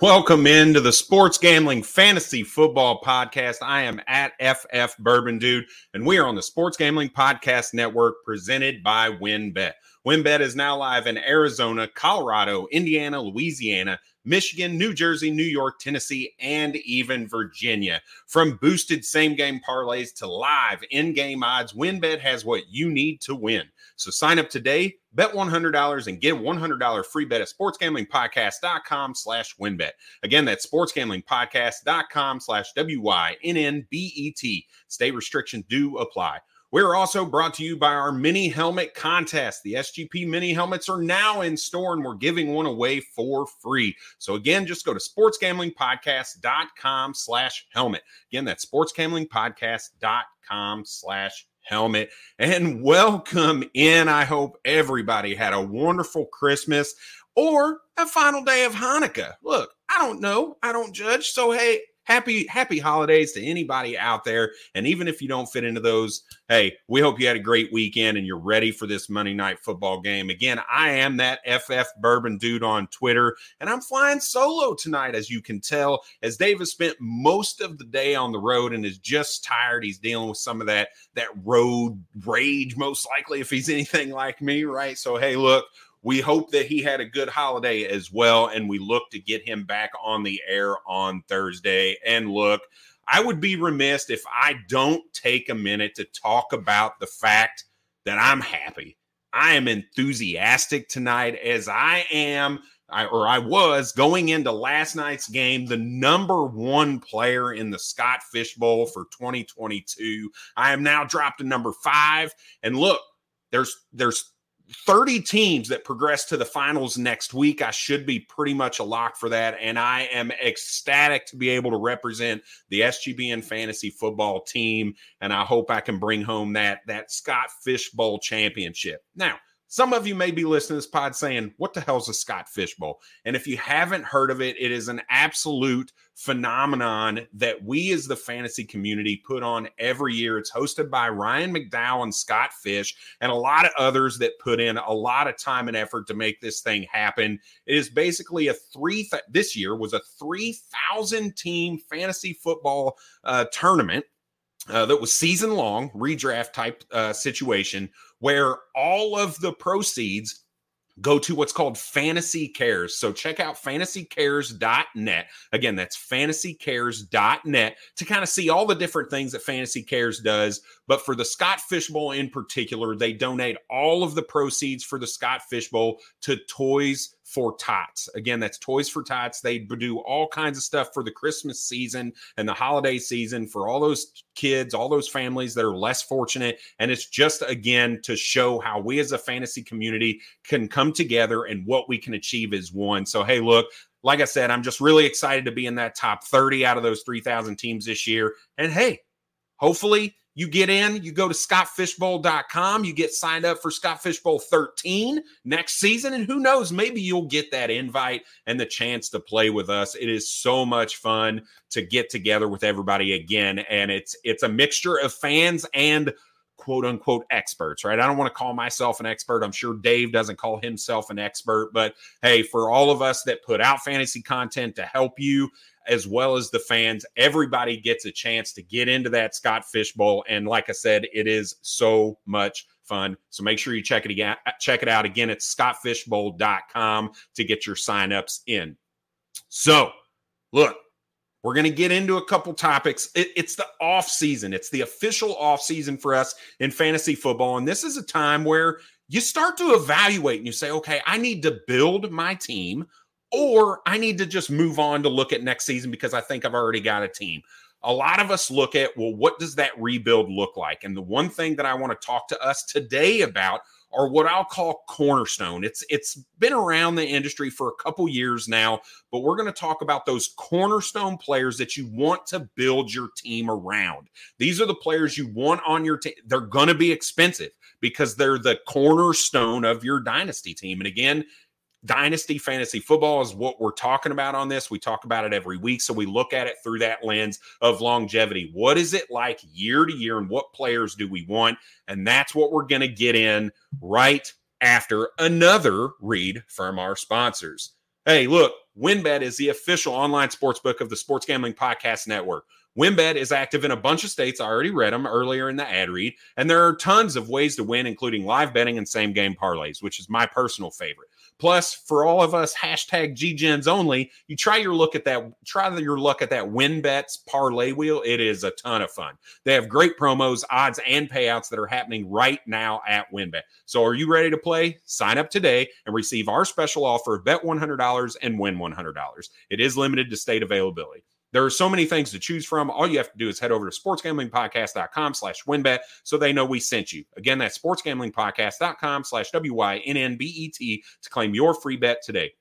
Welcome into the Sports Gambling Fantasy Football Podcast. I am at FF Bourbon Dude, and we are on the Sports Gambling Podcast Network presented by WynnBET. WynnBET is now live in Arizona, Colorado, Indiana, Louisiana, Michigan, New Jersey, New York, Tennessee, and even Virginia. From boosted same game parlays to live in game odds, WynnBET has what you need to win. So sign up today, bet $100 and get $100 free bet at sportsgamblingpodcast.com slash wynnbet. Again, that's sportsgamblingpodcast.com slash W-Y-N-N-B-E-T. State restrictions do apply. We're also brought to you by our mini helmet contest. The SGP mini helmets are now in store and we're giving one away for free. So again, just go to sportsgamblingpodcast.com slash helmet. Again, that's sportsgamblingpodcast.com slash helmet. And welcome in. I hope everybody had a wonderful Christmas or a final day of Hanukkah. Look, I don't know. I don't judge. So hey, happy happy holidays to anybody out there. And even if you don't fit into those hey we hope you had a great weekend and you're ready for this monday night football game. Again i am that ff bourbon dude on twitter and i'm flying solo tonight as you can tell as dave has spent most of the day on the road and is just tired. He's dealing with some of that that road rage most likely if he's anything like me right? So hey look we hope that he had a good holiday as well. And we look to get him back on the air on Thursday. And look, I would be remiss if I don't take a minute to talk about the fact that I'm happy. I am enthusiastic tonight as I am. I, or I was going into last night's game, the number one player in the Scott Fish Bowl for 2022. I am now dropped to number five. And look, there's there's 30 teams that progress to the finals next week. I should be pretty much a lock for that. And I am ecstatic to be able to represent the SGPN fantasy football team. And I hope I can bring home that, that Scott Fishbowl championship. Now, some of you may be listening to this pod saying, What the hell's a Scott Fish Bowl? And if you haven't heard of it, it is an absolute phenomenon that we as the fantasy community put on every year. It's hosted by Ryan McDowell and Scott Fish, and a lot of others that put in a lot of time and effort to make this thing happen. It is basically a three, th- this year was a 3,000 team fantasy football uh, tournament. Uh, that was season long redraft type uh, situation where all of the proceeds go to what's called Fantasy Cares. So check out fantasycares.net. Again, that's fantasycares.net to kind of see all the different things that Fantasy Cares does. But for the Scott Fishbowl in particular, they donate all of the proceeds for the Scott Fishbowl to Toys for Tots. Again, that's Toys for Tots. They do all kinds of stuff for the Christmas season and the holiday season for all those kids, all those families that are less fortunate. And it's just, again, to show how we as a fantasy community can come together and what we can achieve as one. So, hey, look, like I said, I'm just really excited to be in that top 30 out of those 3,000 teams this year. And hey, hopefully you get in, you go to scottfishbowl.com, you get signed up for Scott Fish Bowl 13 next season. And who knows, maybe you'll get that invite and the chance to play with us. It is so much fun to get together with everybody again. And it's it's a mixture of fans and quote unquote experts, right? I don't want to call myself an expert. I'm sure Dave doesn't call himself an expert, but hey, for all of us that put out fantasy content to help you, as well as the fans. Everybody gets a chance to get into that Scott Fish Bowl. And like I said, it is so much fun. So make sure you check it again. Check it out again. It's scottfishbowl.com to get your signups in. So look, we're going to get into a couple topics. It, it's the off season. It's the official off season for us in fantasy football. And this is a time where you start to evaluate and you say, okay, I need to build my team or I need to just move on to look at next season because I think I've already got a team. A lot of us look at, well, what does that rebuild look like? And the one thing that I want to talk to us today about are what I'll call cornerstone. It's it's been around the industry for a couple years now, but we're going to talk about those cornerstone players that you want to build your team around. These are the players you want on your team. They're going to be expensive because they're the cornerstone of your dynasty team. And again, Dynasty fantasy football is what we're talking about on this. We talk about it every week. So we look at it through that lens of longevity. What is it like year to year and what players do we want? And that's what we're going to get in right after another read from our sponsors. Hey, look, WynnBET is the official online sports book of the Sports Gambling Podcast Network. WynnBET is active in a bunch of states. I already read them earlier in the ad read. And there are tons of ways to win, including live betting and same game parlays, which is my personal favorite. Plus, for all of us hashtag GGens only, you try your look at that, try your luck at that WynnBETs parlay wheel. It is a ton of fun. They have great promos, odds, and payouts that are happening right now at WynnBET. So are you ready to play? Sign up today and receive our special offer, bet $100 and win $100. It is limited to state availability. There are so many things to choose from. All you have to do is head over to sportsgamblingpodcast.com slash wynnbet so they know we sent you. Again, that's sportsgamblingpodcast.com slash W-Y-N-N-B-E-T to claim your free bet today.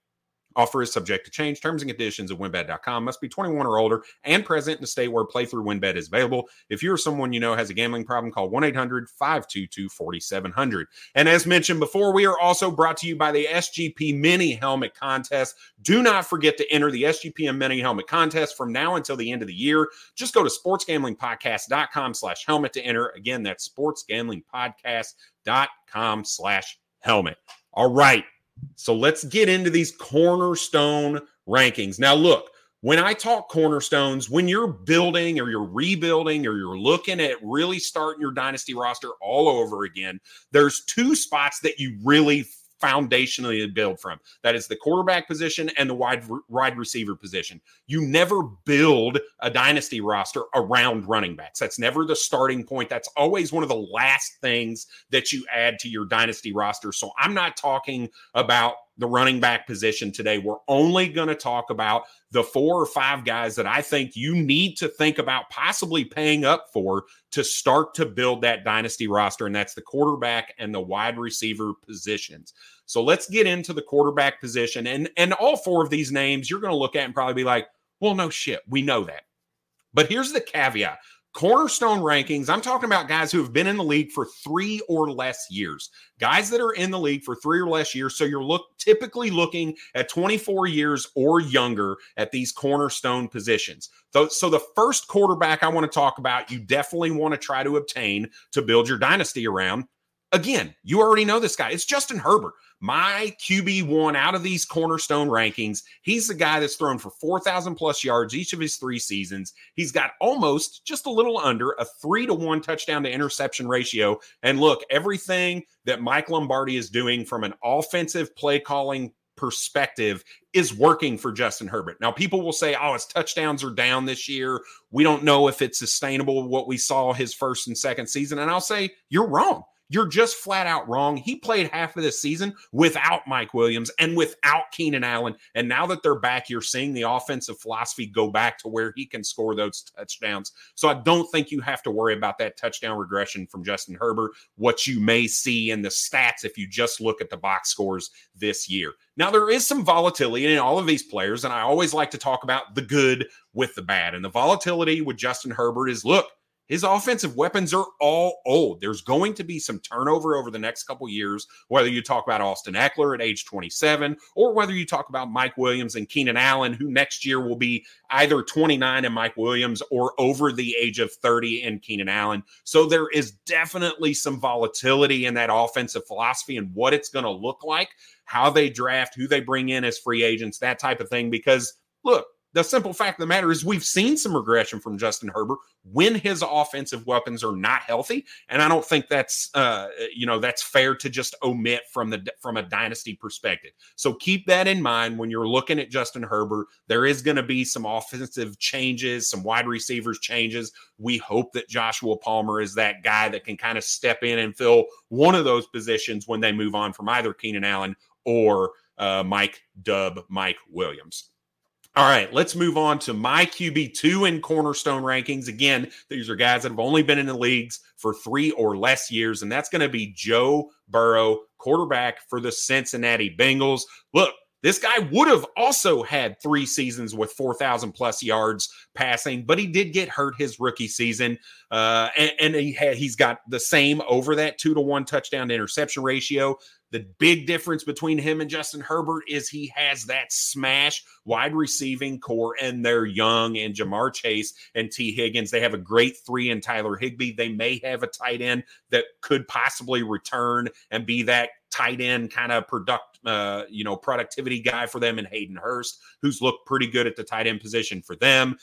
Offer is subject to change. Terms and conditions at wynnbet.com must be 21 or older and present in a state where playthrough wynnbet is available. If you or someone you know has a gambling problem, call 1 800 522 4700. And as mentioned before, we are also brought to you by the SGP Mini Helmet Contest. Do not forget to enter the SGP Mini Helmet Contest from now until the end of the year. Just go to sportsgamblingpodcast.com slash helmet to enter. Again, that's sportsgamblingpodcast.com slash helmet. All right. So let's get into these cornerstone rankings. Now, look, when I talk cornerstones, when you're building or you're rebuilding or you're looking at really starting your dynasty roster all over again, there's two spots that you really foundationally build from. That is the quarterback position and the wide wide receiver position. You never build a dynasty roster around running backs. That's never the starting point. That's always one of the last things that you add to your dynasty roster. So I'm not talking about the running back position today. We're only going to talk about the four or five guys that I think you need to think about possibly paying up for to start to build that dynasty roster. And that's the quarterback and the wide receiver positions. So let's get into the quarterback position. And, and all four of these names you're going to look at and probably be like, well, no shit. We know that. But here's the caveat cornerstone rankings, I'm talking about guys who have been in the league for three or less years. Guys that are in the league for three or less years. So you're look typically looking at 24 years or younger at these cornerstone positions. So, so the first quarterback I want to talk about, you definitely want to try to obtain to build your dynasty around. Again, you already know this guy. It's Justin Herbert my QB1 out of these cornerstone rankings. He's the guy that's thrown for 4,000 plus yards each of his three seasons. He's got almost just a little under a three to one touchdown to interception ratio. And look, everything that Mike Lombardi is doing from an offensive play calling perspective is working for Justin Herbert. Now, people will say, oh, his touchdowns are down this year. We don't know if it's sustainable what we saw his first and second season. And I'll say, you're wrong. You're just flat out wrong. He played half of this season without Mike Williams and without Keenan Allen. And now that they're back, you're seeing the offensive philosophy go back to where he can score those touchdowns. So I don't think you have to worry about that touchdown regression from Justin Herbert, what you may see in the stats if you just look at the box scores this year. Now, there is some volatility in all of these players, and I always like to talk about the good with the bad. And the volatility with Justin Herbert is look, his offensive weapons are all old. There's going to be some turnover over the next couple years, whether you talk about Austin Ekeler at age 27 or whether you talk about Mike Williams and Keenan Allen, who next year will be either 29 and Mike Williams or over the age of 30 and Keenan Allen. So there is definitely some volatility in that offensive philosophy and what it's going to look like, how they draft, who they bring in as free agents, that type of thing. Because look, the simple fact of the matter is we've seen some regression from Justin Herbert when his offensive weapons are not healthy and I don't think that's uh, you know that's fair to just omit from the from a dynasty perspective. So keep that in mind when you're looking at Justin Herbert. There is going to be some offensive changes, some wide receivers changes. We hope that Joshua Palmer is that guy that can kind of step in and fill one of those positions when they move on from either Keenan Allen or uh, Mike Dub, Mike Williams. All right, let's move on to my QB2 in cornerstone rankings. Again, these are guys that have only been in the leagues for three or less years, and that's going to be Joe Burrow, quarterback for the Cincinnati Bengals. Look, this guy would have also had three seasons with 4,000 plus yards passing, but he did get hurt his rookie season. Uh, and, and he had, he's got the same over that two to one touchdown to interception ratio. The big difference between him and Justin Herbert is he has that smash wide receiving core, and they're young. And Ja'Marr Chase and Tee Higgins, they have a great three in Tyler Higbee. They may have a tight end that could possibly return and be that tight end kind of product uh, you know, productivity guy for them in Hayden Hurst, who's looked pretty good at the tight end position for them.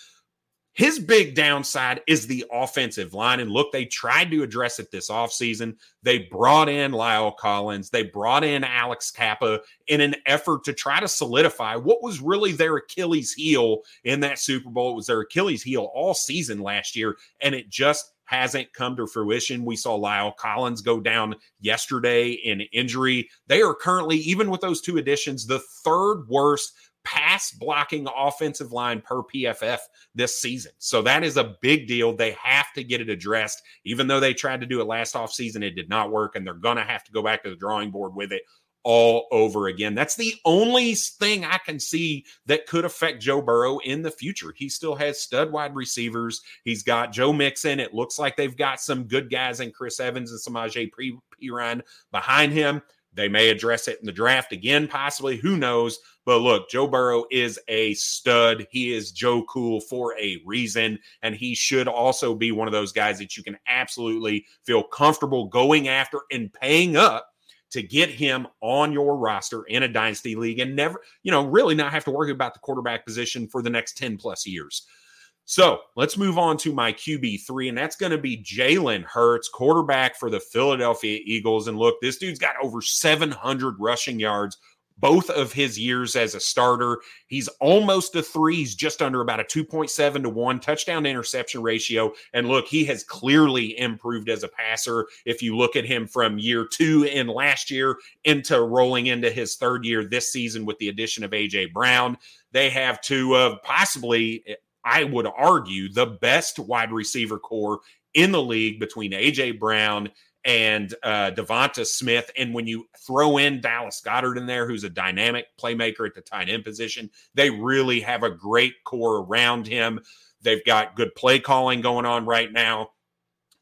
His big downside is the offensive line. And look, they tried to address it this offseason. They brought in La'el Collins, they brought in Alex Cappa in an effort to try to solidify what was really their Achilles heel in that Super Bowl. It was their Achilles heel all season last year, and it just hasn't come to fruition. We saw La'el Collins go down yesterday in injury. They are currently, even with those two additions, the third worst pass blocking offensive line per PFF this season. So that is a big deal. They have to get it addressed. Even though they tried to do it last offseason, it did not work, and they're going to have to go back to the drawing board with it all over again. That's the only thing I can see that could affect Joe Burrow in the future. He still has stud wide receivers. He's got Joe Mixon. It looks like they've got some good guys in Chris Evans and Samaje Perine behind him. They may address it in the draft again, possibly. Who knows? But look, Joe Burrow is a stud. He is Joe Cool for a reason. And he should also be one of those guys that you can absolutely feel comfortable going after and paying up to get him on your roster in a dynasty league and never, you know, really not have to worry about the quarterback position for the next 10 plus years. So let's move on to my QB3, and that's going to be Jalen Hurts, quarterback for the Philadelphia Eagles. And look, this dude's got over 700 rushing yards both of his years as a starter. He's almost a three. He's just under about a 2.7 to 1 touchdown interception ratio. And look, he has clearly improved as a passer. If you look at him from year two in last year into rolling into his third year this season with the addition of AJ Brown, they have two of possibly, I would argue, the best wide receiver core in the league between AJ Brown and uh, Devonta Smith. And when you throw in Dallas Goedert in there, who's a dynamic playmaker at the tight end position, they really have a great core around him. They've got good play calling going on right now.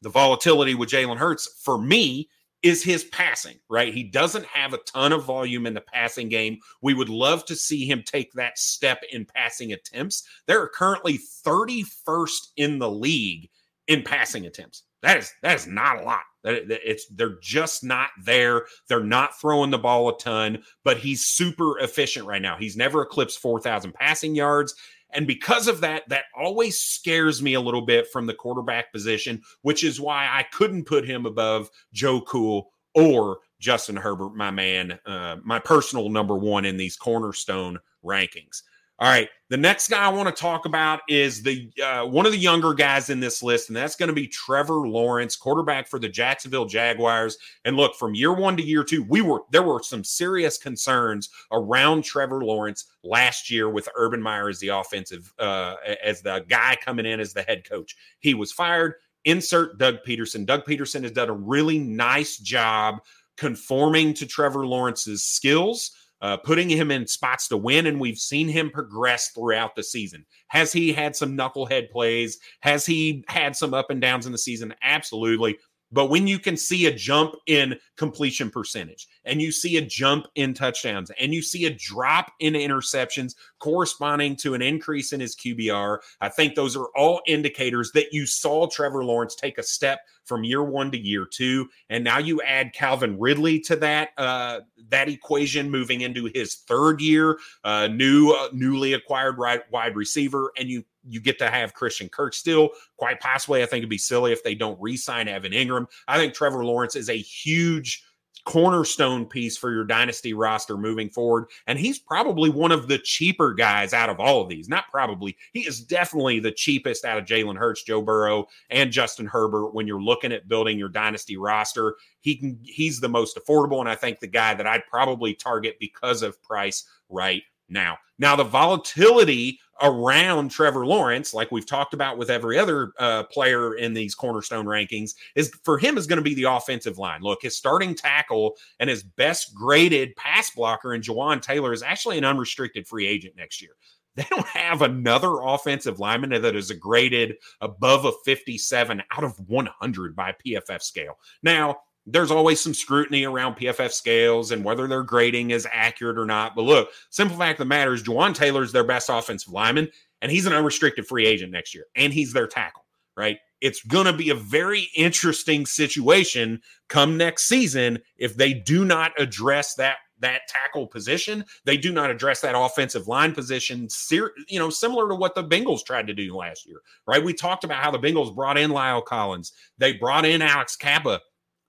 The volatility with Jalen Hurts, for me, is his passing, right? He doesn't have a ton of volume in the passing game. We would love to see him take that step in passing attempts. They're currently 31st in the league in passing attempts. That is that is not a lot. It's they're just not there. They're not throwing the ball a ton, but he's super efficient right now. He's never eclipsed 4,000 passing yards. And because of that, that always scares me a little bit from the quarterback position, which is why I couldn't put him above Joe Cool or Justin Herbert, my man, uh, my personal number one in these cornerstone rankings. All right, the next guy I want to talk about is the uh, one of the younger guys in this list, and that's going to be Trevor Lawrence, quarterback for the Jacksonville Jaguars. And look, from year one to year two, we were there were some serious concerns around Trevor Lawrence last year with Urban Meyer as the offensive uh, as the guy coming in as the head coach. He was fired. Insert Doug Pederson. Doug Pederson has done a really nice job conforming to Trevor Lawrence's skills uh, putting him in spots to win, and we've seen him progress throughout the season. Has he had some knucklehead plays? Has he had some up and downs in the season? Absolutely. But when you can see a jump in completion percentage and you see a jump in touchdowns and you see a drop in interceptions corresponding to an increase in his QBR, I think those are all indicators that you saw Trevor Lawrence take a step from year one to year two. And now you add Calvin Ridley to that uh, that equation moving into his third year, uh, new uh, newly acquired right, wide receiver, and you you get to have Christian Kirk still. Quite possibly, I think it'd be silly if they don't re-sign Evan Engram. I think Trevor Lawrence is a huge cornerstone piece for your dynasty roster moving forward. And he's probably one of the cheaper guys out of all of these. Not probably, he is definitely the cheapest out of Jalen Hurts, Joe Burrow, and Justin Herbert. When you're looking at building your dynasty roster, he can he's the most affordable. And I think the guy that I'd probably target because of price right now. Now, the volatility around Trevor Lawrence, like we've talked about with every other uh, player in these cornerstone rankings, is for him is going to be the offensive line. Look, his starting tackle and his best graded pass blocker in Jawaan Taylor is actually an unrestricted free agent next year. They don't have another offensive lineman that is graded above a 57 out of 100 by PFF scale. Now, there's always some scrutiny around PFF scales and whether their grading is accurate or not. But look, simple fact of the matter is Jawaan Taylor is their best offensive lineman, and he's an unrestricted free agent next year, and he's their tackle, right? It's going to be a very interesting situation come next season if they do not address that that tackle position. They do not address that offensive line position, you know, similar to what the Bengals tried to do last year, right? We talked about how the Bengals brought in La'el Collins, they brought in Alex Cappa.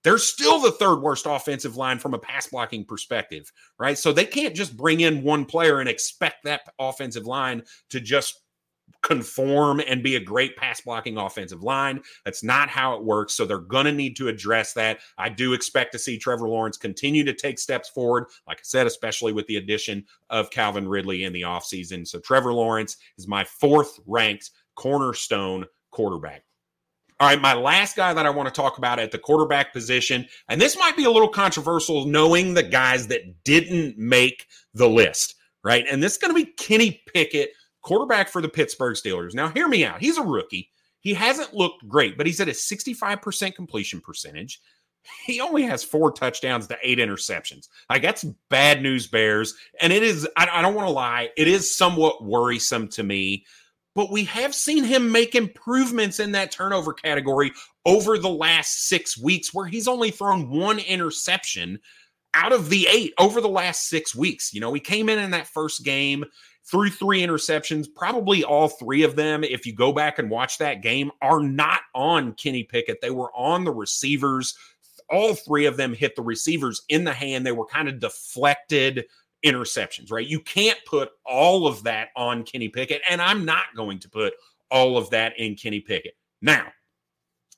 They're still the third worst offensive line from a pass blocking perspective, right? So they can't just bring in one player and expect that offensive line to just conform and be a great pass blocking offensive line. That's not how it works. So they're going to need to address that. I do expect to see Trevor Lawrence continue to take steps forward, like I said, especially with the addition of Calvin Ridley in the offseason. So Trevor Lawrence is my fourth ranked cornerstone quarterback. All right, my last guy that I want to talk about at the quarterback position, and this might be a little controversial knowing the guys that didn't make the list, right? And this is going to be Kenny Pickett quarterback for the Pittsburgh Steelers. Now, hear me out. He's a rookie. He hasn't looked great, but he's at a 65% completion percentage. He only has four touchdowns to eight interceptions. Like, that's bad news, Bears. And it is, I, I don't want to lie, it is somewhat worrisome to me. But we have seen him make improvements in that turnover category over the last six weeks, where he's only thrown one interception out of the eight over the last six weeks. You know, he came in in that first game threw three interceptions. Probably all three of them, if you go back and watch that game, are not on Kenny Pickett. They were on the receivers. All three of them hit the receivers in the hand. They were kind of deflected interceptions, right? You can't put all of that on Kenny Pickett, and I'm not going to put all of that in Kenny Pickett. Now,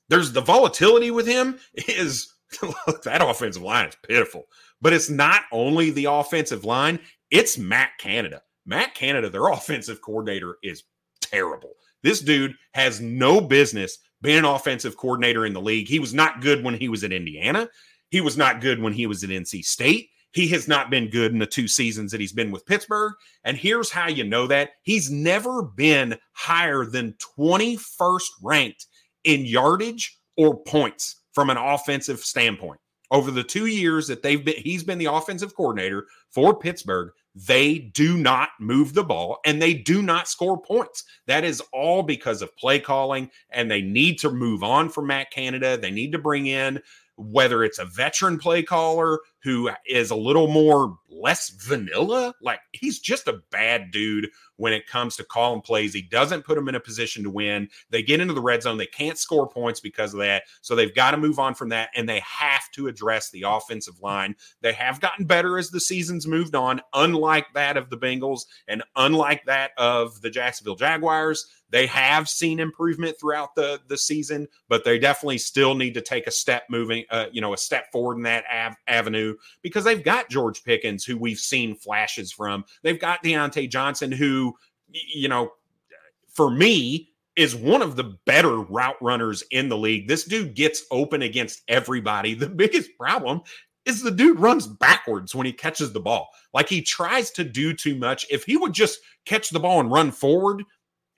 there's the volatility with him is look, that offensive line is pitiful. But it's not only the offensive line, it's Matt Canada. Matt Canada, their offensive coordinator, is terrible. This dude has no business being an offensive coordinator in the league. He was not good when he was at Indiana. He was not good when he was at NC State. He has not been good in the two seasons that he's been with Pittsburgh. And here's how you know that he's never been higher than 21st ranked in yardage or points from an offensive standpoint. Over the two years that they've been, he's been the offensive coordinator for Pittsburgh they do not move the ball and they do not score points. That is all because of play calling, and they need to move on from Matt Canada. They need to bring in whether it's a veteran play caller who is a little more less vanilla. Like he's just a bad dude when it comes to calling plays. He doesn't put them in a position to win. They get into the red zone. They can't score points because of that. So they've got to move on from that. And they have to address the offensive line. They have gotten better as the season's moved on, unlike that of the Bengals and unlike that of the Jacksonville Jaguars. They have seen improvement throughout the the season, but they definitely still need to take a step moving, uh, you know, a step forward in that av- avenue because they've got George Pickens, who we've seen flashes from. They've got Diontae Johnson, who, you know, for me, is one of the better route runners in the league. This dude gets open against everybody. The biggest problem is the dude runs backwards when he catches the ball. Like he tries to do too much. If he would just catch the ball and run forward,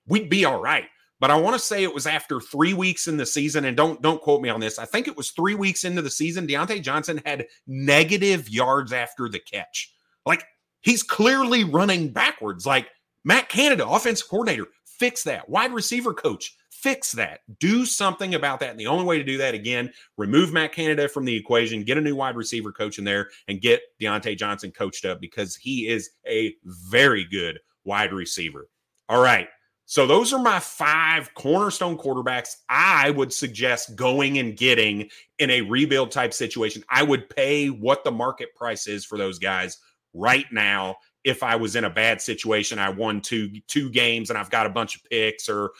we'd be all right. But I want to say it was after three weeks in the season, and don't don't quote me on this. I think it was three weeks into the season. Diontae Johnson had negative yards after the catch. Like he's clearly running backwards. Like Matt Canada, offensive coordinator, fix that. Wide receiver coach, fix that. Do something about that. And the only way to do that again, remove Matt Canada from the equation, get a new wide receiver coach in there, and get Diontae Johnson coached up because he is a very good wide receiver. All right. So those are my five cornerstone quarterbacks I would suggest going and getting in a rebuild type situation. I would pay what the market price is for those guys right now if I was in a bad situation. I won two two games and I've got a bunch of picks or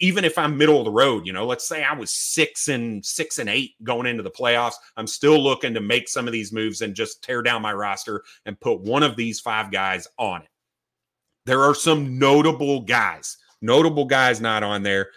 even if I'm middle of the road, you know, let's say I was 6 and 6 and 8 going into the playoffs, I'm still looking to make some of these moves and just tear down my roster and put one of these five guys on it. There are some notable guys Notable guys not on there.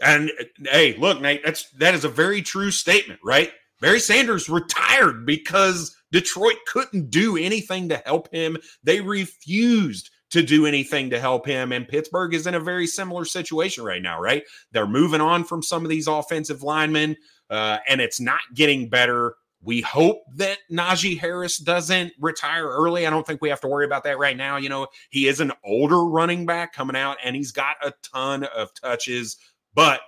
And hey, look, Nate, that's that is a very true statement, right? Barry Sanders retired because Detroit couldn't do anything to help him. They refused to do anything to help him. And Pittsburgh is in a very similar situation right now, right? They're moving on from some of these offensive linemen, uh, and it's not getting better. We hope that Najee Harris doesn't retire early. I don't think we have to worry about that right now. You know, he is an older running back coming out and he's got a ton of touches, but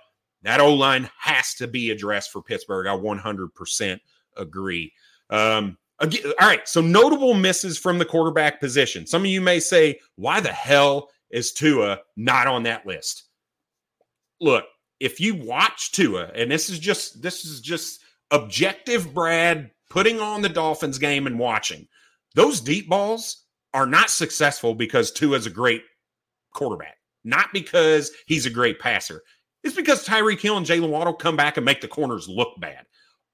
that O line has to be addressed for Pittsburgh. I 100% agree. Um, Again, all right, so notable misses from the quarterback position. Some of you may say, why the hell is Tua not on that list? Look, if you watch Tua, and this is just this is just objective Brad putting on the Dolphins game and watching, those deep balls are not successful because Tua is a great quarterback, not because he's a great passer. It's because Tyreek Hill and Jaylen Waddle come back and make the corners look bad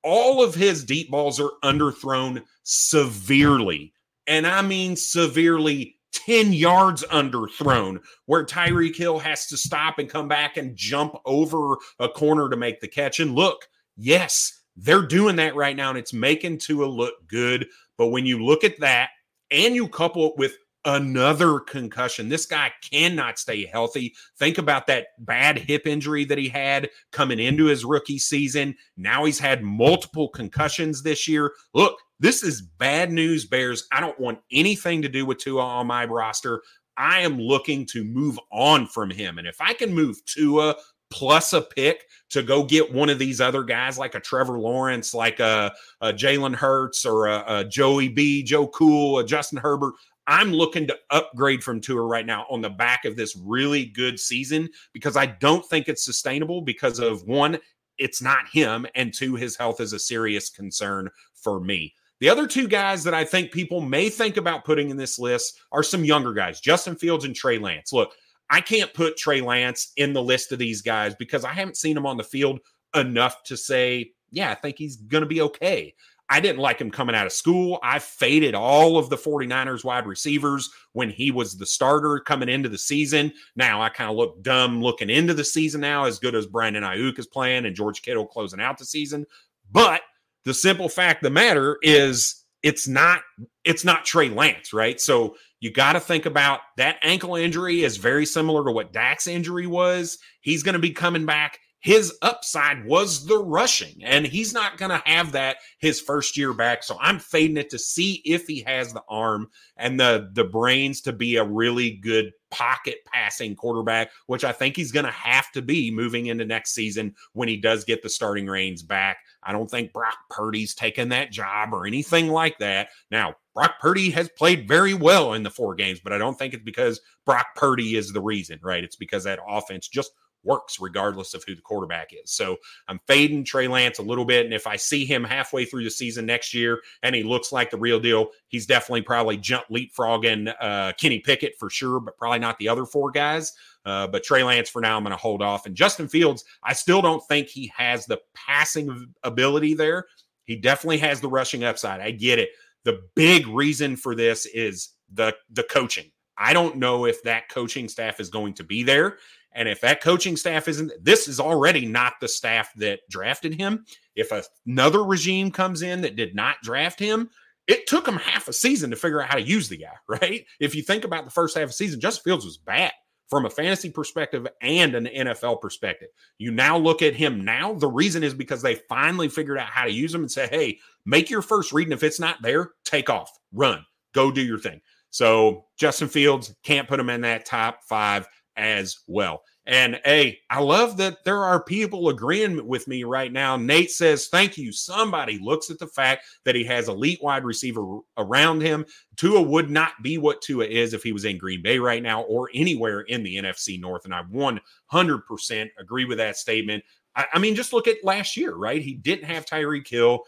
all of his deep balls are underthrown severely. And I mean severely 10 yards underthrown, where Tyreek Hill has to stop and come back and jump over a corner to make the catch. And look, yes, they're doing that right now, and it's making Tua look good. But when you look at that and you couple it with another concussion. This guy cannot stay healthy. Think about that bad hip injury that he had coming into his rookie season. Now he's had multiple concussions this year. Look, this is bad news, Bears. I don't want anything to do with Tua on my roster. I am looking to move on from him. And if I can move Tua plus a pick to go get one of these other guys like a Trevor Lawrence, like a, a Jalen Hurts or a, a Joey B, Joe Cool, a Justin Herbert, I'm looking to upgrade from Tua right now on the back of this really good season because I don't think it's sustainable because of one, it's not him, and two, his health is a serious concern for me. The other two guys that I think people may think about putting in this list are some younger guys, Justin Fields and Trey Lance. Look, I can't put Trey Lance in the list of these guys because I haven't seen him on the field enough to say, yeah, I think he's going to be okay. I didn't like him coming out of school. I faded all of the 49ers wide receivers when he was the starter coming into the season. Now I kind of look dumb looking into the season now, as good as Brandon Aiyuk is playing and George Kittle closing out the season. But the simple fact of the matter is it's not it's not Trey Lance, right? So you got to think about that ankle injury is very similar to what Dak's injury was. He's going to be coming back his upside was the rushing, and he's not going to have that his first year back. So I'm fading it to see if he has the arm and the the brains to be a really good pocket passing quarterback, which I think he's going to have to be moving into next season when he does get the starting reins back. I don't think Brock Purdy's taken that job or anything like that. Now, Brock Purdy has played very well in the four games, but I don't think it's because Brock Purdy is the reason, right? It's because that offense just works regardless of who the quarterback is. So I'm fading Trey Lance a little bit. And if I see him halfway through the season next year and he looks like the real deal, he's definitely probably jump leapfrogging uh, Kenny Pickett for sure, but probably not the other four guys. Uh, but Trey Lance for now, I'm going to hold off. And Justin Fields, I still don't think he has the passing ability there. He definitely has the rushing upside. I get it. The big reason for this is the the coaching. I don't know if that coaching staff is going to be there. And if that coaching staff isn't, this is already not the staff that drafted him. If another regime comes in that did not draft him, it took them half a season to figure out how to use the guy, right? If you think about the first half of the season, Justin Fields was bad from a fantasy perspective and an NFL perspective. You now look at him now. The reason is because they finally figured out how to use him and say, hey, make your first read. And if it's not there, take off, run, go do your thing. So Justin Fields can't put him in that top five as well. And hey, I love that there are people agreeing with me right now. Nate says, Thank you. Somebody looks at the fact that he has elite wide receiver around him. Tua would not be what Tua is if he was in Green Bay right now or anywhere in the NFC North. And I 100% agree with that statement. I, I mean, just look at last year, right? He didn't have Tyreek Hill.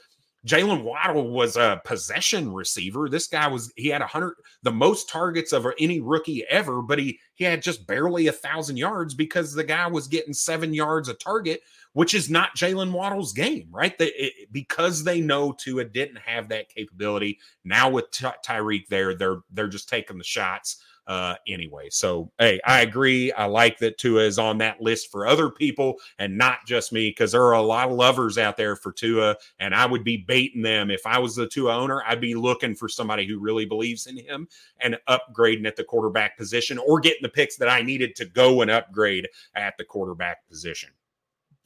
Jaylen Waddle was a possession receiver. This guy was he had a hundred the most targets of any rookie ever, but he he had just barely a thousand yards because the guy was getting seven yards a target, which is not Jaylen Waddle's game, right? The, it, because they know Tua didn't have that capability. Now with Ty- Tyreek there, they're they're just taking the shots uh, anyway. So, hey, I agree. I like that Tua is on that list for other people and not just me because there are a lot of lovers out there for Tua, and I would be baiting them. If I was the Tua owner, I'd be looking for somebody who really believes in him and upgrading at the quarterback position or getting the picks that I needed to go and upgrade at the quarterback position.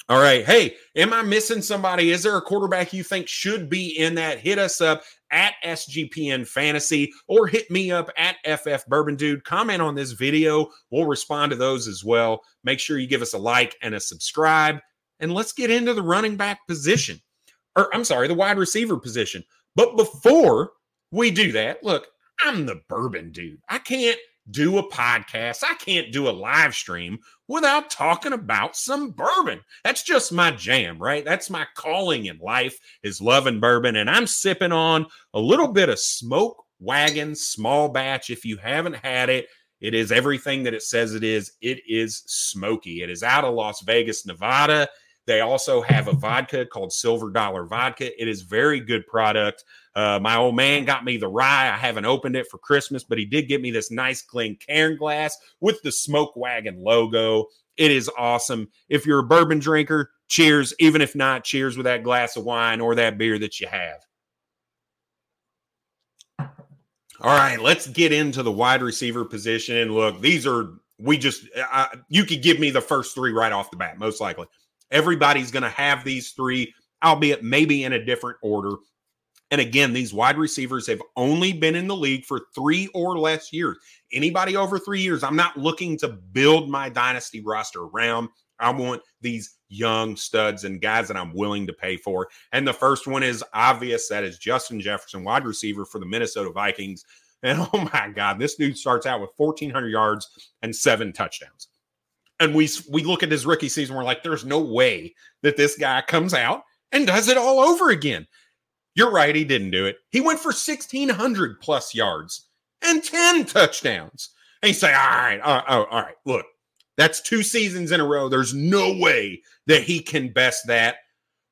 All right. Hey, am I missing somebody? Is there a quarterback you think should be in that? Hit us up at SGPN Fantasy or hit me up at FF Bourbon Dude. Comment on this video. We'll respond to those as well. Make sure you give us a like and a subscribe. And let's get into the running back position. Or I'm sorry, the wide receiver position. But before we do that, look, I'm the bourbon dude. I can't do a podcast. I can't do a live stream without talking about some bourbon. That's just my jam, right? That's my calling in life is loving bourbon. And I'm sipping on a little bit of smoke wagon small batch. If you haven't had it, it is everything that it says it is. It is smoky. It is out of Las Vegas, Nevada. They also have a vodka called Silver Dollar Vodka. It is very good product. Uh, my old man got me the rye. I haven't opened it for Christmas, but he did get me this nice Glencairn glass with the Smoke Wagon logo. It is awesome. If you're a bourbon drinker, cheers. Even if not, cheers with that glass of wine or that beer that you have. All right, let's get into the wide receiver position. And look, these are we just you could give me the first three right off the bat, most likely. Everybody's going to have these three, albeit maybe in a different order. And again, these wide receivers have only been in the league for three or less years. Anybody over three years, I'm not looking to build my dynasty roster around. I want these young studs and guys that I'm willing to pay for. And the first one is obvious that is Justin Jefferson, wide receiver for the Minnesota Vikings. And oh my God, this dude starts out with 1,400 yards and seven touchdowns. And we we look at his rookie season, we're like, there's no way that this guy comes out and does it all over again. You're right, he didn't do it. He went for 1,600 plus yards and 10 touchdowns. And you say, all right, all right, oh, all right, look, that's two seasons in a row. There's no way that he can best that.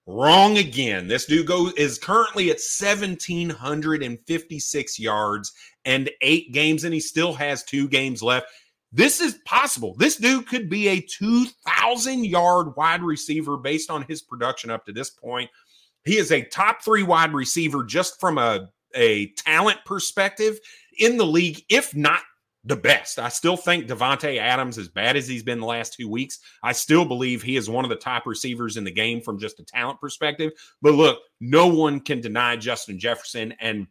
Wrong again. This dude is currently at 1756 yards and 8 games and he still has 2 games left. This is possible. This dude could be a 2000 yard wide receiver based on his production up to this point. He is a top three wide receiver just from a, a talent perspective in the league, if not the best. I still think Davante Adams, as bad as he's been the last two weeks, I still believe he is one of the top receivers in the game from just a talent perspective. But look, no one can deny Justin Jefferson. And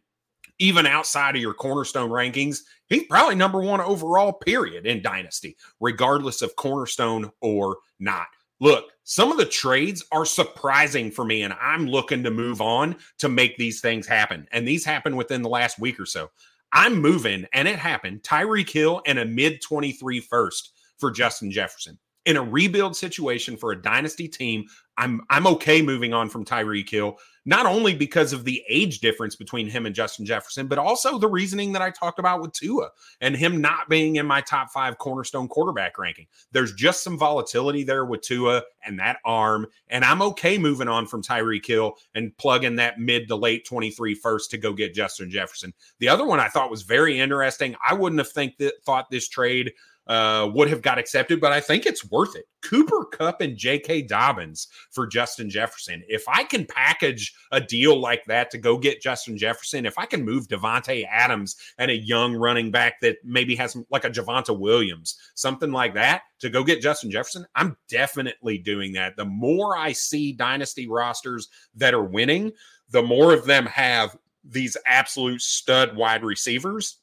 even outside of your cornerstone rankings, he's probably number one overall, period, in Dynasty, regardless of cornerstone or not. Look, some of the trades are surprising for me, and I'm looking to move on to make these things happen. And these happen within the last week or so. I'm moving, and it happened. Tyreek Hill and a mid 23 first for Justin Jefferson. In a rebuild situation for a dynasty team, I'm I'm okay moving on from Tyreek Hill not only because of the age difference between him and Justin Jefferson, but also the reasoning that I talked about with Tua and him not being in my top five cornerstone quarterback ranking. There's just some volatility there with Tua and that arm. And I'm okay moving on from Tyreek Hill and plugging that mid to late 23 first to go get Justin Jefferson. The other one I thought was very interesting. I wouldn't have think that thought this trade uh, would have got accepted, but I think it's worth it. Cooper Kupp and J.K. Dobbins for Justin Jefferson. If I can package a deal like that to go get Justin Jefferson, if I can move Davante Adams and a young running back that maybe has like a Javonte Williams, something like that, to go get Justin Jefferson, I'm definitely doing that. The more I see dynasty rosters that are winning, the more of them have these absolute stud wide receivers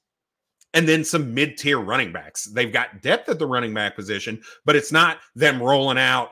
and then some mid tier running backs. They've got depth at the running back position, but it's not them rolling out,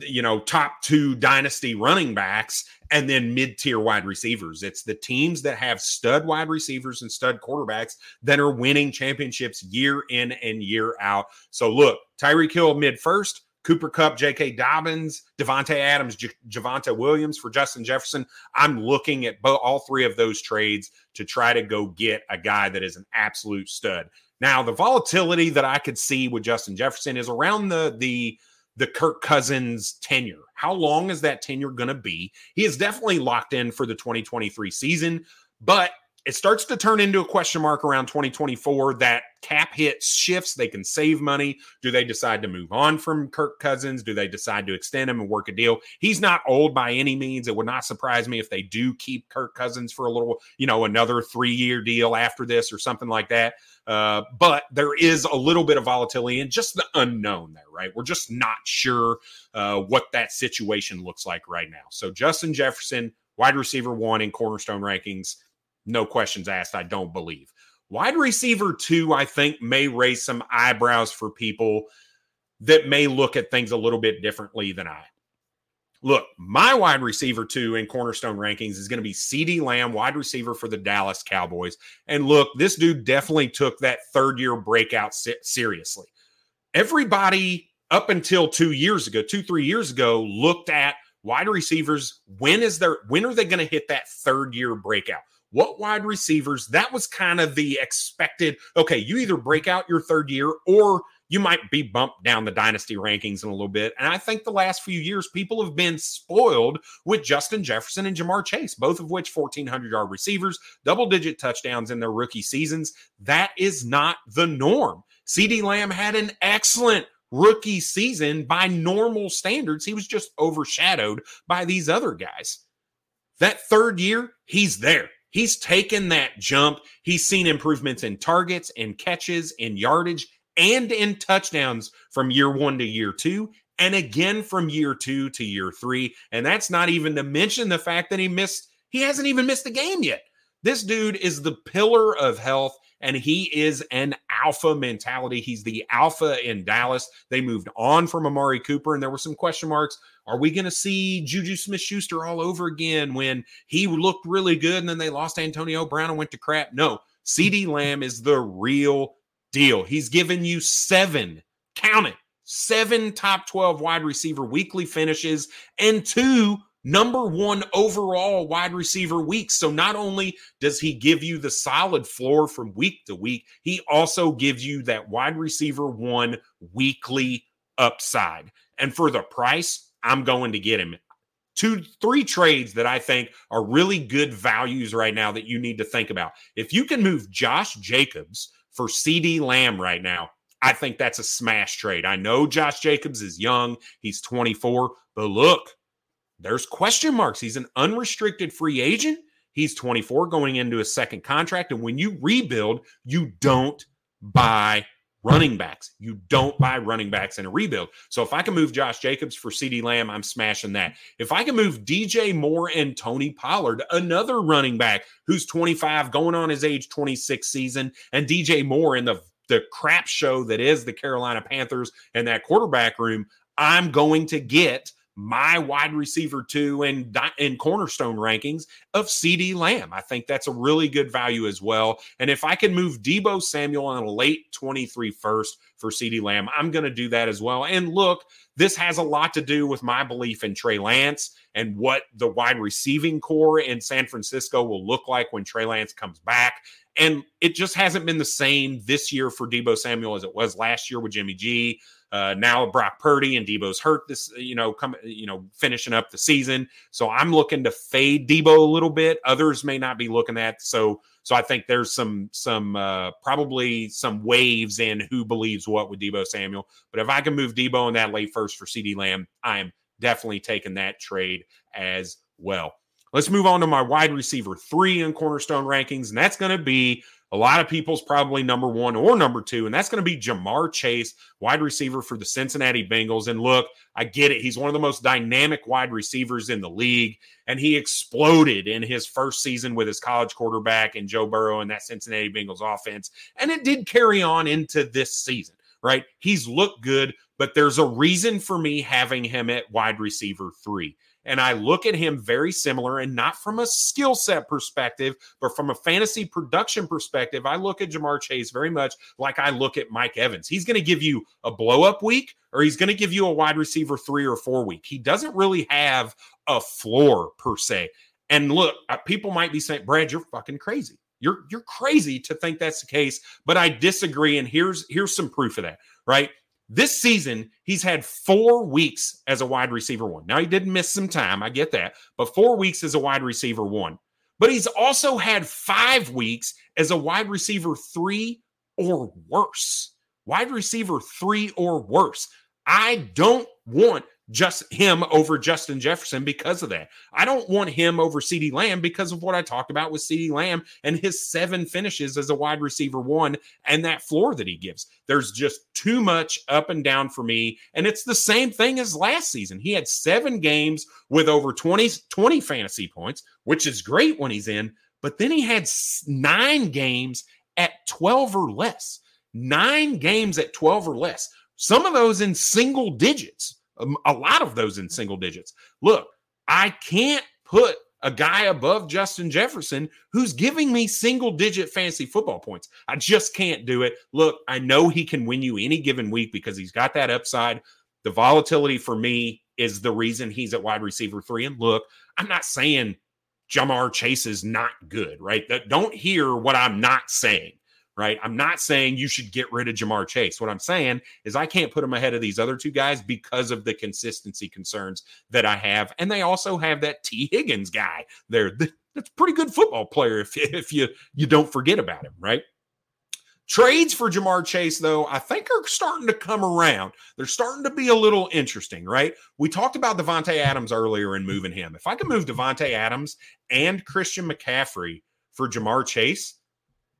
you know, top two dynasty running backs and then mid tier wide receivers. It's the teams that have stud wide receivers and stud quarterbacks that are winning championships year in and year out. So look, Tyreek Hill mid first, Cooper Kupp, J.K. Dobbins, Davante Adams, J- Javonte Williams for Justin Jefferson. I'm looking at bo- all three of those trades to try to go get a guy that is an absolute stud. Now, the volatility that I could see with Justin Jefferson is around the the the Kirk Cousins tenure. How long is that tenure going to be? He is definitely locked in for the 2023 season, but it starts to turn into a question mark around 2024 that cap hit shifts they can save money. Do they decide to move on from kirk cousins? Do they decide to extend him and work a deal? He's not old by any means. It would not surprise me if they do keep kirk cousins for a little you know another three year deal after this or something like that. Uh, but there is a little bit of volatility and just the unknown there right? We're just not sure uh, what that situation looks like right now. So justin jefferson wide receiver one in cornerstone rankings no questions asked, I don't believe. Wide receiver two, I think, may raise some eyebrows for people that may look at things a little bit differently than I. Look, my wide receiver two in cornerstone rankings is going to be CeeDee Lamb, wide receiver for the Dallas Cowboys. And look, this dude definitely took that third year breakout seriously. Everybody up until two years ago, two, three years ago, looked at wide receivers. When is their when are they going to hit that third year breakout? What wide receivers? That was kind of the expected. Okay, you either break out your third year or you might be bumped down the dynasty rankings in a little bit. And I think the last few years, people have been spoiled with Justin Jefferson and Ja'Marr Chase, both of which 1,400 yard receivers, double digit touchdowns in their rookie seasons. That is not the norm. CeeDee Lamb had an excellent rookie season by normal standards. He was just overshadowed by these other guys. That third year, he's there. He's taken that jump. He's seen improvements in targets and catches and yardage and in touchdowns from year one to year two, and again from year two to year three. And that's not even to mention the fact that he missed, he hasn't even missed a game yet. This dude is the pillar of health, and he is an alpha mentality. He's the alpha in Dallas. They moved on from Amari Cooper, and there were some question marks. Are we going to see Juju Smith Schuster all over again when he looked really good and then they lost Antonio Brown and went to crap? No, CeeDee Lamb is the real deal. He's given you seven, count it, seven top 12 wide receiver weekly finishes and two number one overall wide receiver week. So not only does he give you the solid floor from week to week, he also gives you that wide receiver one weekly upside. And for the price, I'm going to get him. Two, three trades that I think are really good values right now that you need to think about. If you can move Josh Jacobs for CeeDee Lamb right now, I think that's a smash trade. I know Josh Jacobs is young, he's 24, but look, there's question marks. He's an unrestricted free agent. He's 24 going into a second contract. And when you rebuild, you don't buy running backs. You don't buy running backs in a rebuild. So if I can move Josh Jacobs for CeeDee Lamb, I'm smashing that. If I can move DJ Moore and Tony Pollard, another running back who's 25, going on his age 26 season, and DJ Moore in the the crap show that is the Carolina Panthers and that quarterback room, I'm going to get my wide receiver two and in cornerstone rankings of CeeDee Lamb. I think that's a really good value as well. And if I can move Deebo Samuel on a late 23 first for CeeDee Lamb, I'm going to do that as well. And look, this has a lot to do with my belief in Trey Lance and what the wide receiving core in San Francisco will look like when Trey Lance comes back. And it just hasn't been the same this year for Deebo Samuel as it was last year with Jimmy G. Uh, now Brock Purdy and Deebo's hurt this, you know, come, you know, finishing up the season. So I'm looking to fade Deebo a little bit. Others may not be looking at. So, so I think there's some, some, uh, probably some waves in who believes what with Deebo Samuel. But if I can move Deebo in that late first for CeeDee Lamb, I am definitely taking that trade as well. Let's move on to my wide receiver three in cornerstone rankings, and that's going to be a lot of people's probably number one or number two, and that's going to be Ja'Marr Chase, wide receiver for the Cincinnati Bengals. And look, I get it. He's one of the most dynamic wide receivers in the league, and he exploded in his first season with his college quarterback and Joe Burrow and that Cincinnati Bengals offense. And it did carry on into this season, right? He's looked good, but there's a reason for me having him at wide receiver three. And I look at him very similar and not from a skill set perspective, but from a fantasy production perspective. I look at Ja'Marr Chase very much like I look at Mike Evans. He's going to give you a blow up week or he's going to give you a wide receiver three or four week. He doesn't really have a floor per se. And look, uh, people might be saying, Brad, you're fucking crazy. You're you're crazy to think that's the case, but I disagree. And here's here's some proof of that, right? This season, he's had four weeks as a wide receiver one. Now, he did miss some time. I get that, but four weeks as a wide receiver one. But he's also had five weeks as a wide receiver three or worse. Wide receiver three or worse. I don't want just him over Justin Jefferson because of that. I don't want him over CeeDee Lamb because of what I talked about with CeeDee Lamb and his seven finishes as a wide receiver one and that floor that he gives. There's just too much up and down for me. And it's the same thing as last season. He had seven games with over 20, 20 fantasy points, which is great when he's in, but then he had nine games at 12 or less. Nine games at 12 or less. Some of those in single digits Um, a lot of those in single digits. Look, I can't put a guy above Justin Jefferson who's giving me single digit fantasy football points. I just can't do it. Look, I know he can win you any given week because he's got that upside. The volatility for me is the reason he's at wide receiver three. And look, I'm not saying Ja'Marr Chase is not good, right? Don't hear what I'm not saying right? I'm not saying you should get rid of Ja'Marr Chase. What I'm saying is I can't put him ahead of these other two guys because of the consistency concerns that I have. And they also have that Tee Higgins guy there. That's a pretty good football player if, if you you don't forget about him, right? Trades for Ja'Marr Chase, though, I think are starting to come around. They're starting to be a little interesting, right? We talked about Davante Adams earlier and moving him. If I can move Davante Adams and Christian McCaffrey for Ja'Marr Chase,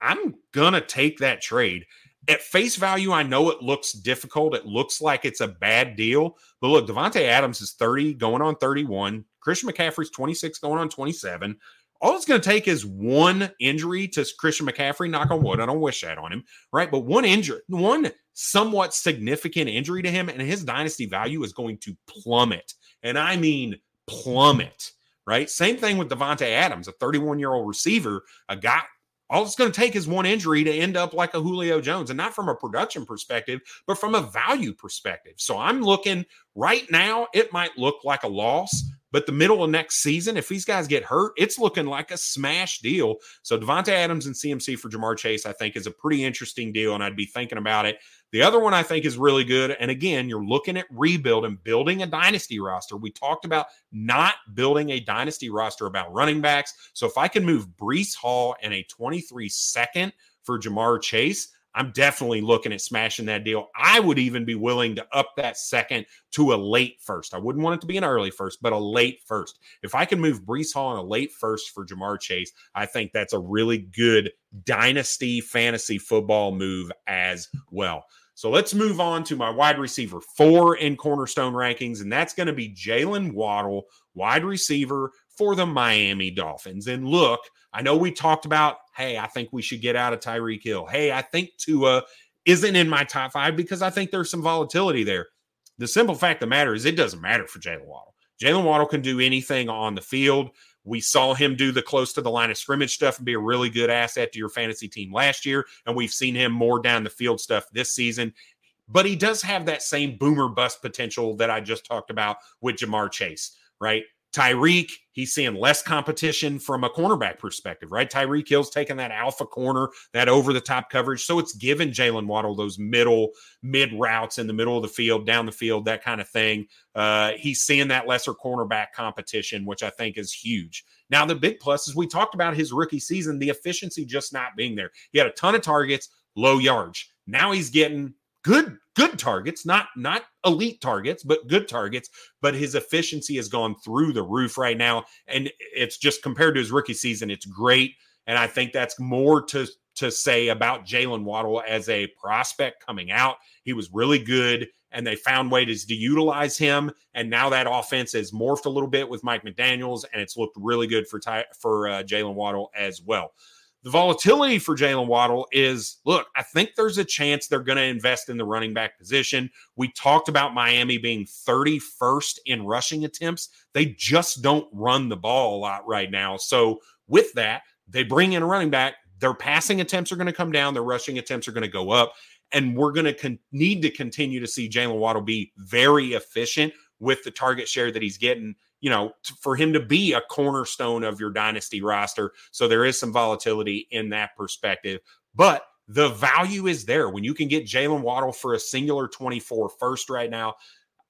I'm gonna take that trade. At face value, I know it looks difficult. It looks like it's a bad deal. But look, Davante Adams is 30, going on 31. Christian McCaffrey's 26, going on 27. All it's going to take is one injury to Christian McCaffrey. Knock on wood. I don't wish that on him, right? But one injury, one somewhat significant injury to him, and his dynasty value is going to plummet. And I mean plummet, right? Same thing with Davante Adams, a 31 year old receiver, a guy all it's going to take is one injury to end up like a Julio Jones, and not from a production perspective, but from a value perspective. So I'm looking right now, it might look like a loss, but the middle of next season, if these guys get hurt, it's looking like a smash deal. So Davante Adams and CMC for Ja'Marr Chase, I think, is a pretty interesting deal, and I'd be thinking about it. The other one I think is really good. And again, you're looking at rebuild and building a dynasty roster. We talked about not building a dynasty roster about running backs. So if I can move Breece Hall and a 23 second for Ja'Marr Chase, I'm definitely looking at smashing that deal. I would even be willing to up that second to a late first. I wouldn't want it to be an early first, but a late first. If I can move Breece Hall in a late first for Ja'Marr Chase, I think that's a really good dynasty fantasy football move as well. So let's move on to my wide receiver four in cornerstone rankings, and that's going to be Jaylen Waddle, wide receiver for the Miami Dolphins. And look, I know we talked about, hey, I think we should get out of Tyreek Hill. Hey, I think Tua isn't in my top five because I think there's some volatility there. The simple fact of the matter is, it doesn't matter for Jaylen Waddle. Jaylen Waddle can do anything on the field. We saw him do the close to the line of scrimmage stuff and be a really good asset to your fantasy team last year. And we've seen him more down the field stuff this season. But he does have that same boomer bust potential that I just talked about with Ja'Marr Chase, right? Tyreek, he's seeing less competition from a cornerback perspective, right? Tyreek Hill's taking that alpha corner, that over the top coverage. So it's given Jaylen Waddle those middle, mid routes in the middle of the field, down the field, that kind of thing. Uh, he's seeing that lesser cornerback competition, which I think is huge. Now, the big plus is we talked about his rookie season, the efficiency just not being there. He had a ton of targets, low yards. Now he's getting good good targets, not not elite targets, but good targets. But his efficiency has gone through the roof right now, and it's just compared to his rookie season, it's great. And I think that's more to to say about Jaylen Waddle as a prospect coming out. He was really good, and they found ways to utilize him. And now that offense has morphed a little bit with Mike McDaniel's, and it's looked really good for Ty, for uh, Jaylen Waddle as well. The volatility for Jaylen Waddle is look, I think there's a chance they're going to invest in the running back position. We talked about Miami being 31st in rushing attempts. They just don't run the ball a lot right now. So, with that, they bring in a running back. Their passing attempts are going to come down, their rushing attempts are going to go up. And we're going to con- need to continue to see Jaylen Waddle be very efficient with the target share that he's getting you know, for him to be a cornerstone of your dynasty roster. So there is some volatility in that perspective. But the value is there when you can get Jaylen Waddle for a singular 24 first right now.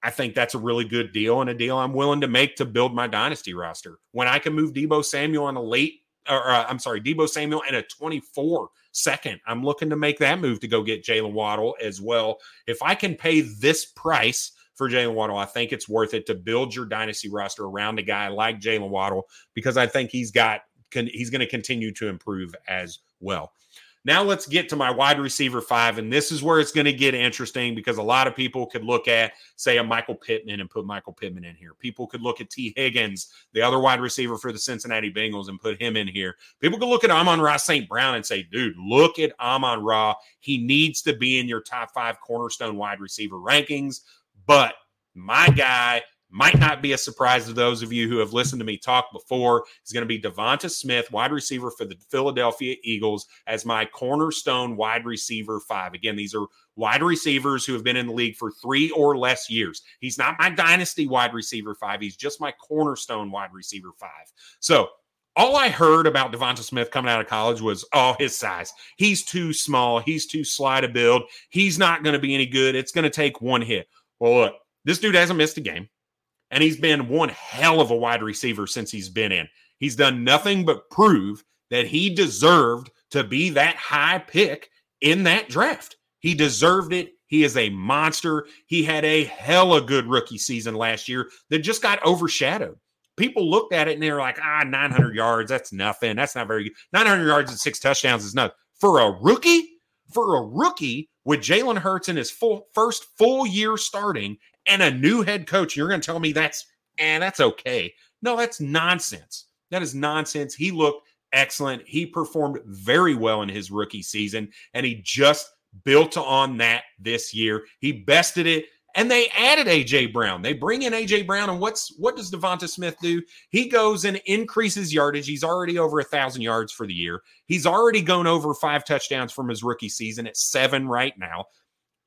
I think that's a really good deal and a deal I'm willing to make to build my dynasty roster. When I can move Deebo Samuel on a late, or uh, I'm sorry, Deebo Samuel and a 24 second, I'm looking to make that move to go get Jaylen Waddle as well. If I can pay this price for Jaylen Waddle. I think it's worth it to build your dynasty roster around a guy like Jaylen Waddle because I think he's got he's going to continue to improve as well. Now let's get to my wide receiver five, and this is where it's going to get interesting because a lot of people could look at, say, a Michael Pittman and put Michael Pittman in here. People could look at Tee Higgins, the other wide receiver for the Cincinnati Bengals, and put him in here. People could look at Amon-Ra St. Brown and say, dude, look at Amon Ra. He needs to be in your top five cornerstone wide receiver rankings. But my guy might not be a surprise to those of you who have listened to me talk before. Is going to be Devonta Smith, wide receiver for the Philadelphia Eagles, as my cornerstone wide receiver five. Again, these are wide receivers who have been in the league for three or less years. He's not my dynasty wide receiver five. He's just my cornerstone wide receiver five. So all I heard about Devonta Smith coming out of college was, oh, his size. He's too small. He's too slight to build. He's not going to be any good. It's going to take one hit. Well, look, this dude hasn't missed a game and he's been one hell of a wide receiver since he's been in. He's done nothing but prove that he deserved to be that high pick in that draft. He deserved it. He is a monster. He had a hella good rookie season last year that just got overshadowed. People looked at it and they're like, ah, 900 yards, that's nothing. That's not very good. 900 yards and six touchdowns is nothing. For a rookie, for a rookie with Jalen Hurts in his full first full year starting and a new head coach. You're going to tell me that's and eh, that's okay. No, that's nonsense. That is nonsense. He looked excellent. He performed very well in his rookie season, and he just built on that this year. He bested it. And they added AJ Brown. They bring in AJ Brown, and what's what does Devonta Smith do? He goes and increases yardage. He's already over a thousand yards for the year. He's already gone over five touchdowns from his rookie season at seven right now.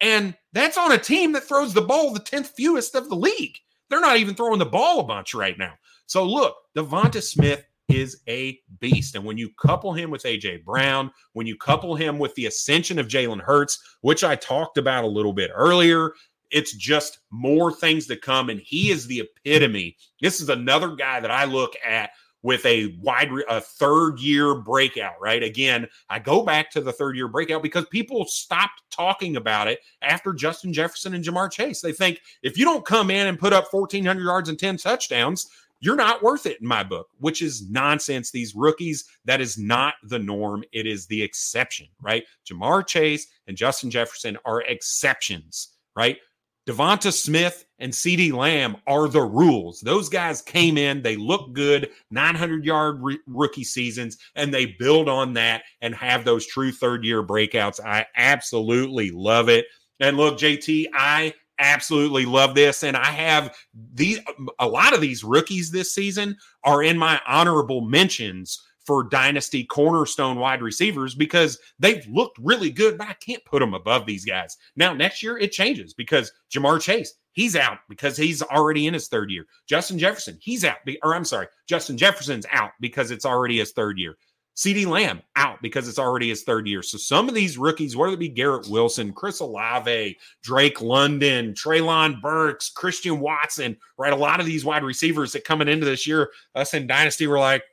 And that's on a team that throws the ball the 10th fewest of the league. They're not even throwing the ball a bunch right now. So look, Devonta Smith is a beast. And when you couple him with AJ Brown, when you couple him with the ascension of Jalen Hurts, which I talked about a little bit earlier, it's just more things to come. And he is the epitome. This is another guy that I look at with a wide a third year breakout, right? Again, I go back to the third year breakout because people stopped talking about it after Justin Jefferson and Ja'Marr Chase. They think if you don't come in and put up 1400 yards and 10 touchdowns, you're not worth it in my book, which is nonsense. These rookies, that is not the norm. It is the exception, right? Ja'Marr Chase and Justin Jefferson are exceptions, right? Devonta Smith and CeeDee Lamb are the rules. Those guys came in, they look good, 900 yard re- rookie seasons, and they build on that and have those true third year breakouts. I absolutely love it. And look, JT, I absolutely love this. And I have these, a lot of these rookies this season are in my honorable mentions for dynasty cornerstone wide receivers because they've looked really good, but I can't put them above these guys. Now, next year it changes because Ja'Marr Chase, he's out because he's already in his third year. Justin Jefferson, he's out, or I'm sorry, Justin Jefferson's out because it's already his third year. CeeDee Lamb out because it's already his third year. So some of these rookies, whether it be Garrett Wilson, Chris Olave, Drake London, Treylon Burks, Christian Watson, right? A lot of these wide receivers that coming into this year, us in Dynasty were like,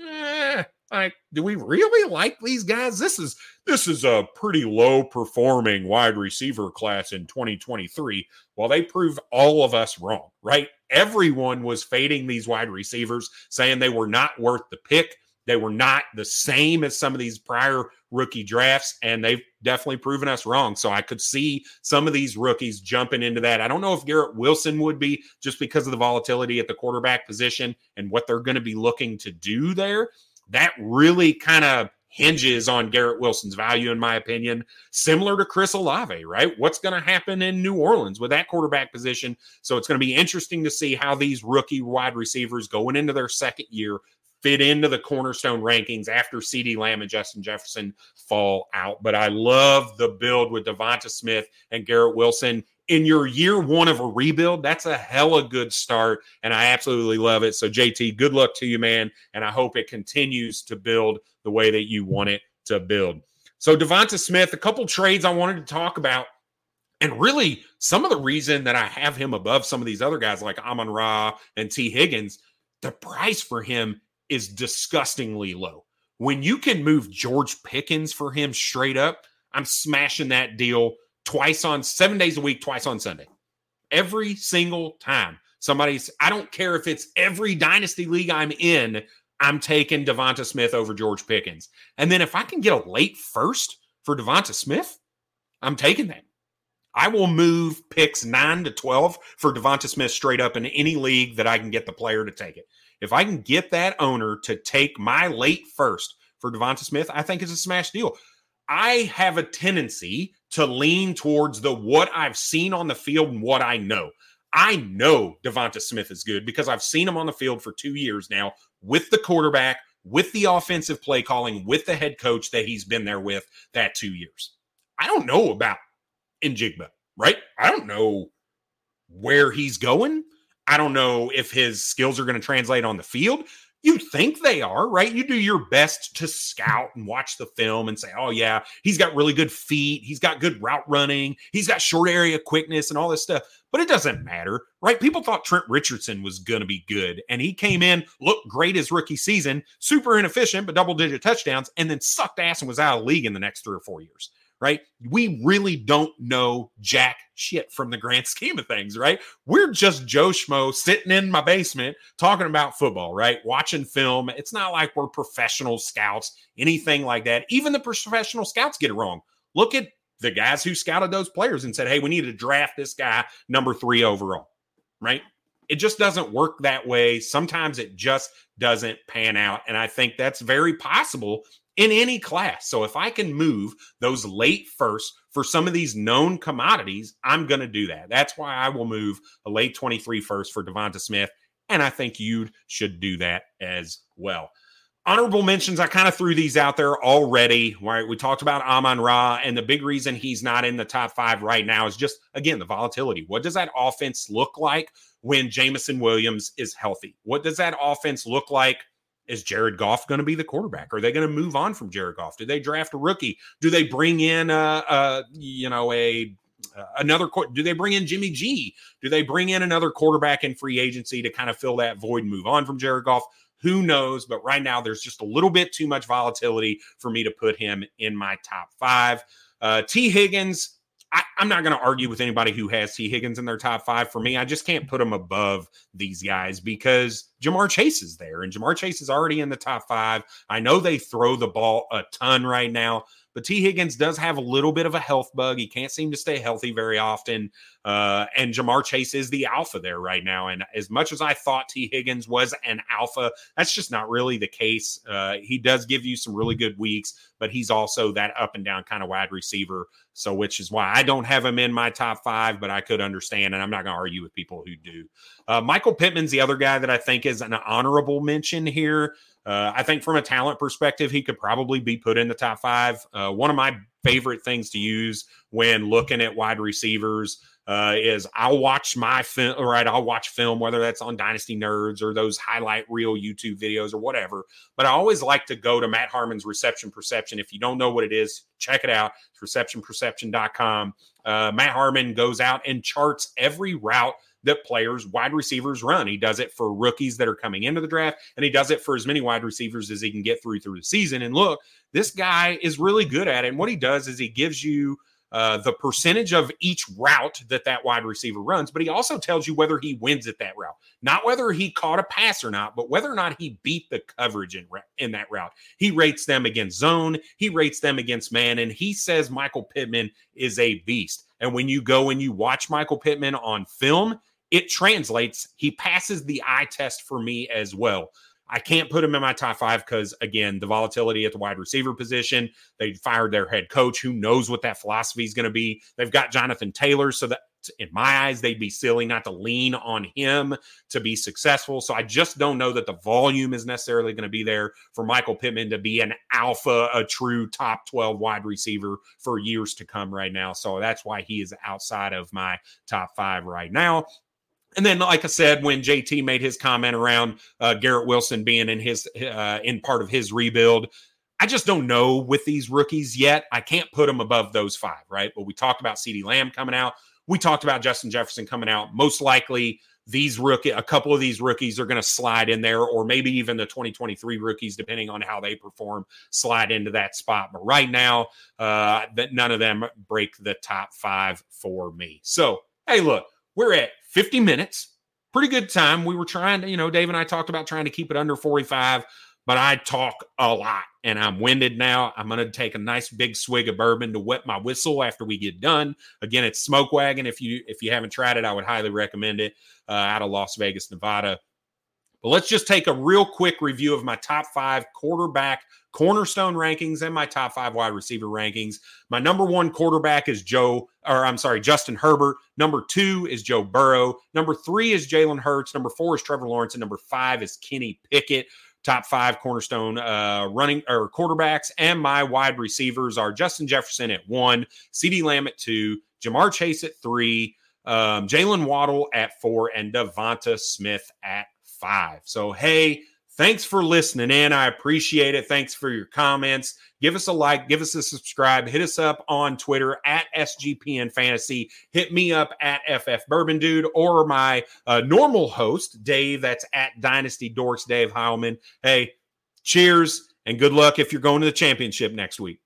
eh, like, do we really like these guys? This is this is a pretty low performing wide receiver class in 2023. Well, they prove all of us wrong, right? Everyone was fading these wide receivers, saying they were not worth the pick. They were not the same as some of these prior rookie drafts, and they've definitely proven us wrong. So I could see some of these rookies jumping into that. I don't know if Garrett Wilson would be just because of the volatility at the quarterback position and what they're going to be looking to do there. That really kind of hinges on Garrett Wilson's value, in my opinion, similar to Chris Olave, right? What's going to happen in New Orleans with that quarterback position? So it's going to be interesting to see how these rookie wide receivers going into their second year fit into the cornerstone rankings after CeeDee Lamb and Justin Jefferson fall out. But I love the build with Devonta Smith and Garrett Wilson. In your year one of a rebuild, that's a hella good start. And I absolutely love it. So, JT, good luck to you, man. And I hope it continues to build the way that you want it to build. So, Devonta Smith, a couple trades I wanted to talk about. And really, some of the reason that I have him above some of these other guys like Amon Ra and Tee Higgins, the price for him is disgustingly low. When you can move George Pickens for him straight up, I'm smashing that deal twice on seven days a week, twice on Sunday. Every single time somebody's, I don't care if it's every dynasty league I'm in, I'm taking Devonta Smith over George Pickens. And then if I can get a late first for Devonta Smith, I'm taking that. I will move picks nine to 12 for Devonta Smith straight up in any league that I can get the player to take it. If I can get that owner to take my late first for Devonta Smith, I think it's a smash deal. I have a tendency to lean towards the what I've seen on the field and what I know. I know Devonta Smith is good because I've seen him on the field for two years now with the quarterback, with the offensive play calling, with the head coach that he's been there with that two years. I don't know about Njigba, right? I don't know where he's going. I don't know if his skills are going to translate on the field. You think they are, right? You do your best to scout and watch the film and say, oh, yeah, he's got really good feet. He's got good route running. He's got short area quickness and all this stuff. But it doesn't matter, right? People thought Trent Richardson was going to be good. And he came in, looked great his rookie season, super inefficient, but double digit touchdowns, and then sucked ass and was out of league in the next three or four years right? We really don't know jack shit from the grand scheme of things, right? We're just Joe Schmo sitting in my basement talking about football, right? Watching film. It's not like we're professional scouts, anything like that. Even the professional scouts get it wrong. Look at the guys who scouted those players and said, hey, we need to draft this guy number three overall, right? It just doesn't work that way. Sometimes it just doesn't pan out. And I think that's very possible in any class. So if I can move those late first for some of these known commodities, I'm going to do that. That's why I will move a late 23 first for Devonta Smith. And I think you should do that as well. Honorable mentions, I kind of threw these out there already. Right? We talked about Amon Ra, and the big reason he's not in the top five right now is just, again, the volatility. What does that offense look like when Jameson Williams is healthy? What does that offense look like is Jared Goff going to be the quarterback? Are they going to move on from Jared Goff? Do they draft a rookie? Do they bring in a, a you know a uh, another do they bring in Jimmy G? Do they bring in another quarterback in free agency to kind of fill that void and move on from Jared Goff? Who knows? But right now, there's just a little bit too much volatility for me to put him in my top five. Uh, Tee Higgins, I, am not going to argue with anybody who has Tee Higgins in their top five. For me, I just can't put him above these guys because Ja'Marr Chase is there, and Ja'Marr Chase is already in the top five. I know they throw the ball a ton right now, but Tee Higgins does have a little bit of a health bug. He can't seem to stay healthy very often. Uh, and Ja'Marr Chase is the alpha there right now. And as much as I thought Tee Higgins was an alpha, that's just not really the case. Uh, he does give you some really good weeks, but he's also that up and down kind of wide receiver. So, which is why I don't have him in my top five, but I could understand. And I'm not going to argue with people who do. Uh, Michael Pittman's the other guy that I think is an honorable mention here. Uh, I think from a talent perspective, he could probably be put in the top five. Uh, one of my favorite things to use when looking at wide receivers uh, is I'll watch my film, right? I'll watch film, whether that's on Dynasty Nerds or those highlight reel YouTube videos or whatever. But I always like to go to Matt Harmon's Reception Perception. If you don't know what it is, check it out. It's receptionperception.com. Uh, Matt Harmon goes out and charts every route that players, wide receivers run. He does it for rookies that are coming into the draft, and he does it for as many wide receivers as he can get through through the season. And look, this guy is really good at it. And what he does is he gives you uh, the percentage of each route that that wide receiver runs, but he also tells you whether he wins at that route, not whether he caught a pass or not, but whether or not he beat the coverage in, in that route. He rates them against zone, he rates them against man, and he says Michael Pittman is a beast. And when you go and you watch Michael Pittman on film, it translates. He passes the eye test for me as well. I can't put him in my top five because, again, the volatility at the wide receiver position. They fired their head coach. Who knows what that philosophy is going to be? They've got Jonathan Taylor. So that, in my eyes, they'd be silly not to lean on him to be successful. So I just don't know that the volume is necessarily going to be there for Michael Pittman to be an alpha, a true top 12 wide receiver for years to come right now. So that's why he is outside of my top five right now. And then, like I said, when JT made his comment around uh, Garrett Wilson being in his uh, in part of his rebuild, I just don't know with these rookies yet. I can't put them above those five, right? But we talked about CeeDee Lamb coming out. We talked about Justin Jefferson coming out. Most likely, these rookie, a couple of these rookies are going to slide in there, or maybe even the 2023 rookies, depending on how they perform, slide into that spot. But right now, uh, that none of them break the top five for me. So, hey, look, we're at 50 minutes. Pretty good time. We were trying to, you know, Dave and I talked about trying to keep it under 45, but I talk a lot and I'm winded now. I'm going to take a nice big swig of bourbon to wet my whistle after we get done. Again, it's Smoke Wagon. If you if you haven't tried it, I would highly recommend it. Uh, out of Las Vegas, Nevada. But let's just take a real quick review of my top five quarterback cornerstone rankings and my top five wide receiver rankings. My number one quarterback is Joe, or I'm sorry, Justin Herbert. Number two is Joe Burrow. Number three is Jalen Hurts. Number four is Trevor Lawrence. And number five is Kenny Pickett top five cornerstone uh, running or quarterbacks. And my wide receivers are Justin Jefferson at one, CeeDee Lamb at two, Ja'Marr Chase at three, um, Jaylen Waddle at four, and Devonta Smith at five. So, hey, thanks for listening in. I appreciate it. Thanks for your comments. Give us a like, give us a subscribe, hit us up on Twitter at SGPN Fantasy, hit me up at FF Bourbon Dude or my uh, normal host, Dave, that's at Dynasty Dorks, Dave Heilman. Hey, cheers and good luck if you're going to the championship next week.